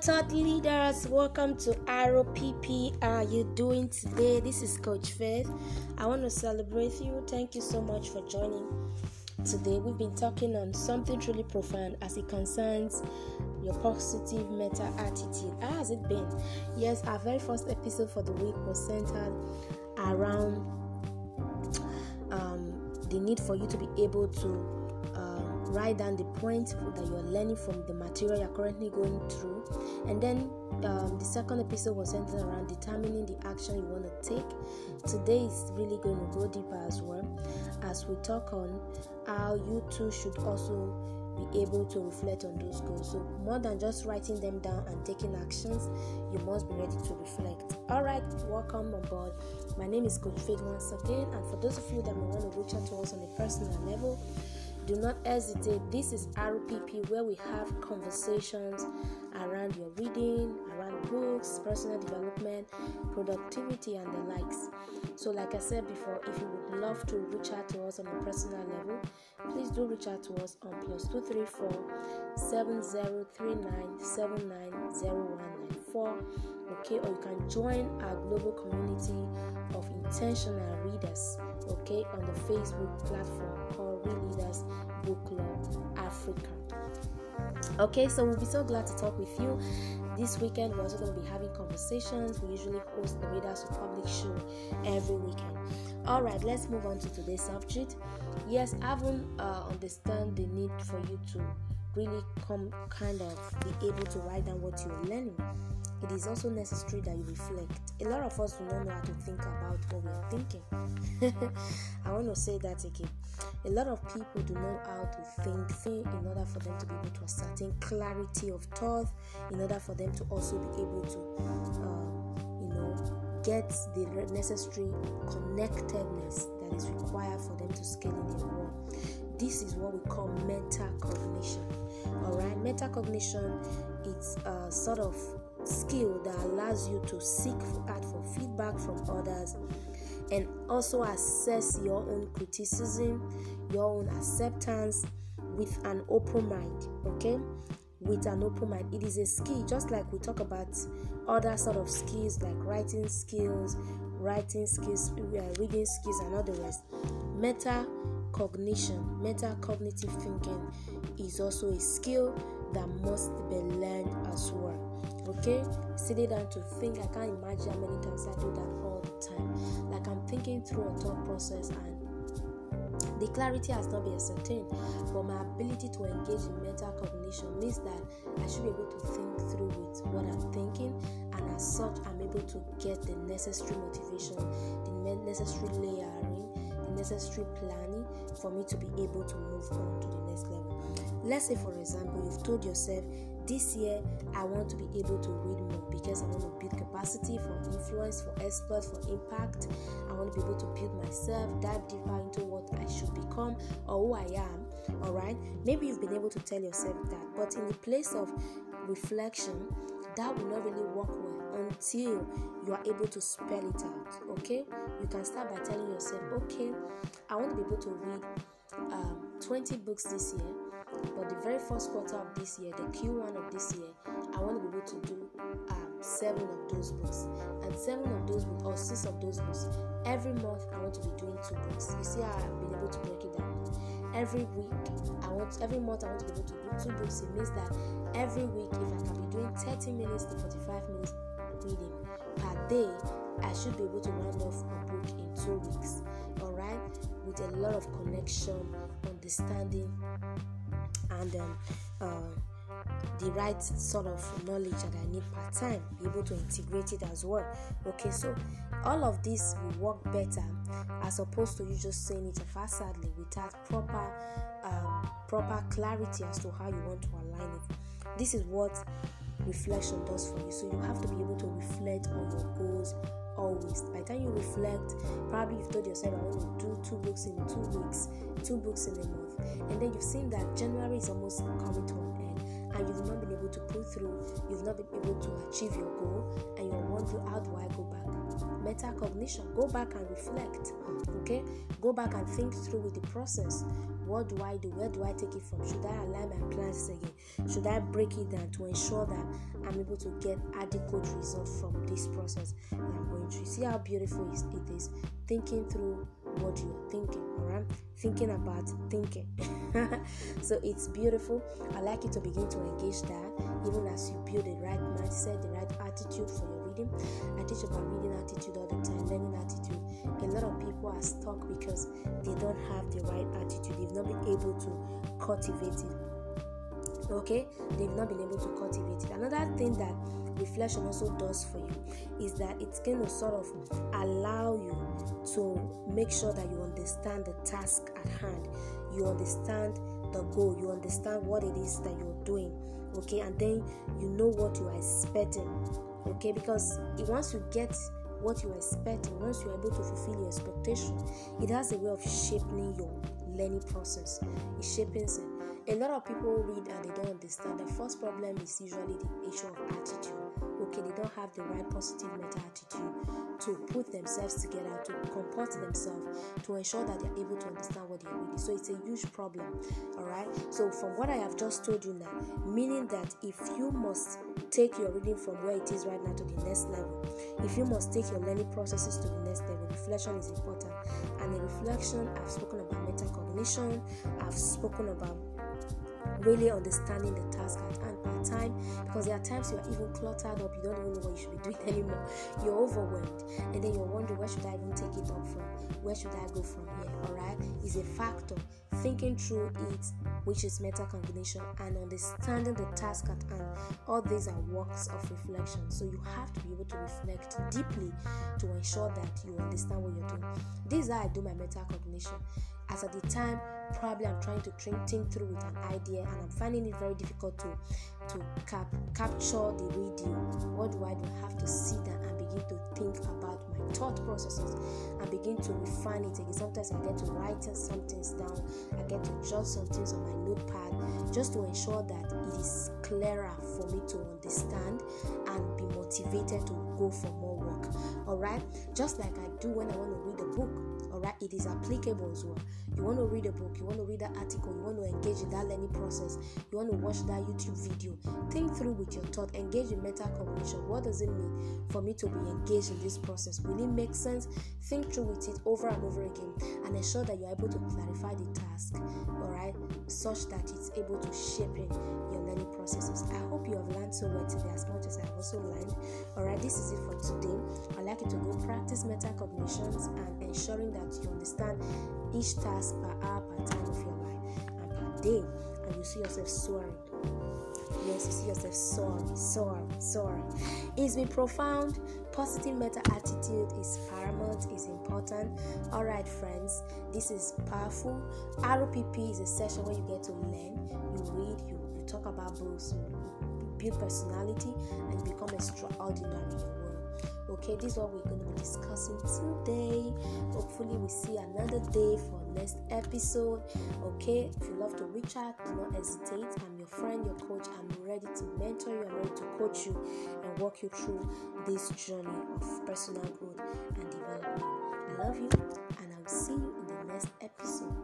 thought leaders, welcome to ROPP. How are you doing today? This is Coach Faith. I want to celebrate you. Thank you so much for joining today. We've been talking on something truly profound as it concerns your positive meta attitude. How has it been? Yes, our very first episode for the week was centered around um, the need for you to be able to write down the points that you're learning from the material you're currently going through and then um, the second episode was centered around determining the action you want to take today is really going to go deeper as well as we talk on how you too should also be able to reflect on those goals. So, more than just writing them down and taking actions, you must be ready to reflect. All right, welcome aboard. My name is Coach Faith once again, and for those of you that may want to reach out to us on a personal level, do not hesitate. This is RPP where we have conversations around your reading, around books, personal development, productivity, and the likes. So, like I said before, if you would love to reach out to us on a personal level, please do reach out to us on plus 234 7039 790194. Okay, or you can join our global community of intentional readers okay on the Facebook platform called Real Leaders Book Club Africa. Okay, so we'll be so glad to talk with you. This weekend, we're also going to be having conversations. We usually host the Readers public show every weekend. All right, let's move on to today's subject. Yes, having uh, understand the need for you to really come kind of be able to write down what you're learning it is also necessary that you reflect. A lot of us do not know how to think about what we are thinking. I want to say that again. A lot of people do not know how to think, think in order for them to be able to ascertain clarity of thought, in order for them to also be able to, uh, you know, get the necessary connectedness that is required for them to scale in their world. This is what we call metacognition. All right, metacognition. It's a sort of skill that allows you to seek out for feedback from others and also assess your own criticism, your own acceptance with an open mind. Okay, with an open mind, it is a skill, just like we talk about other sort of skills like writing skills, writing skills, uh, reading skills, and other rest. Meta cognition, meta cognitive thinking is also a skill that must be learned as well. Okay? Sitting down to think i can't imagine how many times i do that all the time. Like i'm thinking through a thought process and the clarity has not been ascertained but my ability to engage in metacognition means that i should be able to think through with what i'm thinking and as such i'm able to get the necessary motivation the necessary layering necessary planning for me to be able to move on to the next level. Let's say for example you've told yourself this year i want to be able to read more because i want to build capacity for influence for exploit for impact. I want to be able to build myself dive deeper into what i should become or who i am. All right maybe you've been able to tell yourself that but in the place of reflection that will not really work well until you are able to spell it out okay you can start by telling yourself okay i want to be able to read um, 20 books this year but the very first quarter of this year, the Q1 of this year, I want to be able to do um, seven of those books, and seven of those books or six of those books. Every month, I want to be doing two books. You see I've been able to break it down. Every week, I want every month I want to be able to do two books. It means that every week, if I can be doing 30 minutes to 45 minutes reading per day, I should be able to round off a book in two weeks. All right, with a lot of connection, understanding, and um, uh, the right sort of knowledge that I need part time, be able to integrate it as well. Okay, so all of this will work better as opposed to you just saying it haphazardly without proper um, proper clarity as to how you want to align it. This is what reflection does for you. So you have to be able to reflect on your goals always. By the time you reflect, probably you've told yourself, I want to do two books in two weeks, two books in a month, and then you've seen that January is almost coming to an end, and you've not been able to pull through, you've not been able to achieve your goal, and you're wondering, how do I go back? Metacognition, go back and reflect. Okay, go back and think through with the process. What do I do? Where do I take it from? Should I align my plans again? Should I break it down to ensure that I'm able to get adequate results from this process that I'm going through? See how beautiful it is thinking through what you're thinking, all right? Thinking about thinking. so it's beautiful. I like you to begin to engage that even as you build the right mindset, the right attitude for your reading. I teach about reading attitude all the time, learning attitude. A lot of people are stuck because they don't have the right attitude, they've not been able to cultivate it okay they've not been able to cultivate it another thing that reflection also does for you is that it's going to sort of allow you to make sure that you understand the task at hand. You understand the goal. You understand what it is that you're doing okay? And then you know what you are expecting okay? Because once you get what you are expecting once you're able to fulfill your expectation it has a way of shaping your learning process. It shapes it a lot of people read and they don't understand. The first problem is usually the issue of attitude. Okay, they don't have the right positive meta attitude to put themselves together, to comport themselves, to ensure that they're able to understand what they're reading. So it's a huge problem. Alright. So from what I have just told you now, meaning that if you must take your reading from where it is right now to the next level, if you must take your learning processes to the next level, reflection is important. And the reflection, I've spoken about metacognition, I've spoken about really understanding the task at hand part time because there are times you are even cluttered up, you don't even know what you should be doing anymore. You're overwhelmed, and then you're wondering where should I even take it up from? Where should I go from here? Alright, is a factor. Thinking through it, which is metacognition, and understanding the task at hand. All these are works of reflection. So you have to be able to reflect deeply to ensure that you understand what you're doing. This is how I do my metacognition as at the time probably i'm trying to think, through with an idea and i'm finding it very difficult to to cap, capture the radio what do i do? I have to sit down and begin to think about my thought processes and begin to refine it again. Sometimes i get to write some things down. I get to jot some things on my notepad just to ensure that it is clearer for me to understand and be motivated to go for more work. All right just like i do when i want to read a book all right it is applicable as well. You want to read a book you want to read an article you want to engage in that learning process you want to watch that youtube video think through with your thought engage in metacognition what does it mean for me to be engaged in this process? Will it make sense? Think through with it over and over again and ensure that you're able to clarify the task all right such that it's able to shape your learning processes. I hope you have learned so well today as much as i've also learned. All right this is it for today. I'd like you to go practice metacognitions and ensuring that you understand each task per hour per time of your life and per day, and you see yourself soaring. Yes, you see yourself soaring, soaring, soaring. It's been profound. Positive meta attitude is paramount, is important. All right, friends, this is powerful. ROPP is a session where you get to learn, you read, you, you talk about books, you build personality, and you become extraordinary Okay, this is what we're going to be discussing today. Hopefully, we see another day for next episode. Okay, if you love to reach out, do not hesitate. I'm your friend, your coach. I'm ready to mentor you. I'm ready to coach you and walk you through this journey of personal growth and development. I love you, and I'll see you in the next episode.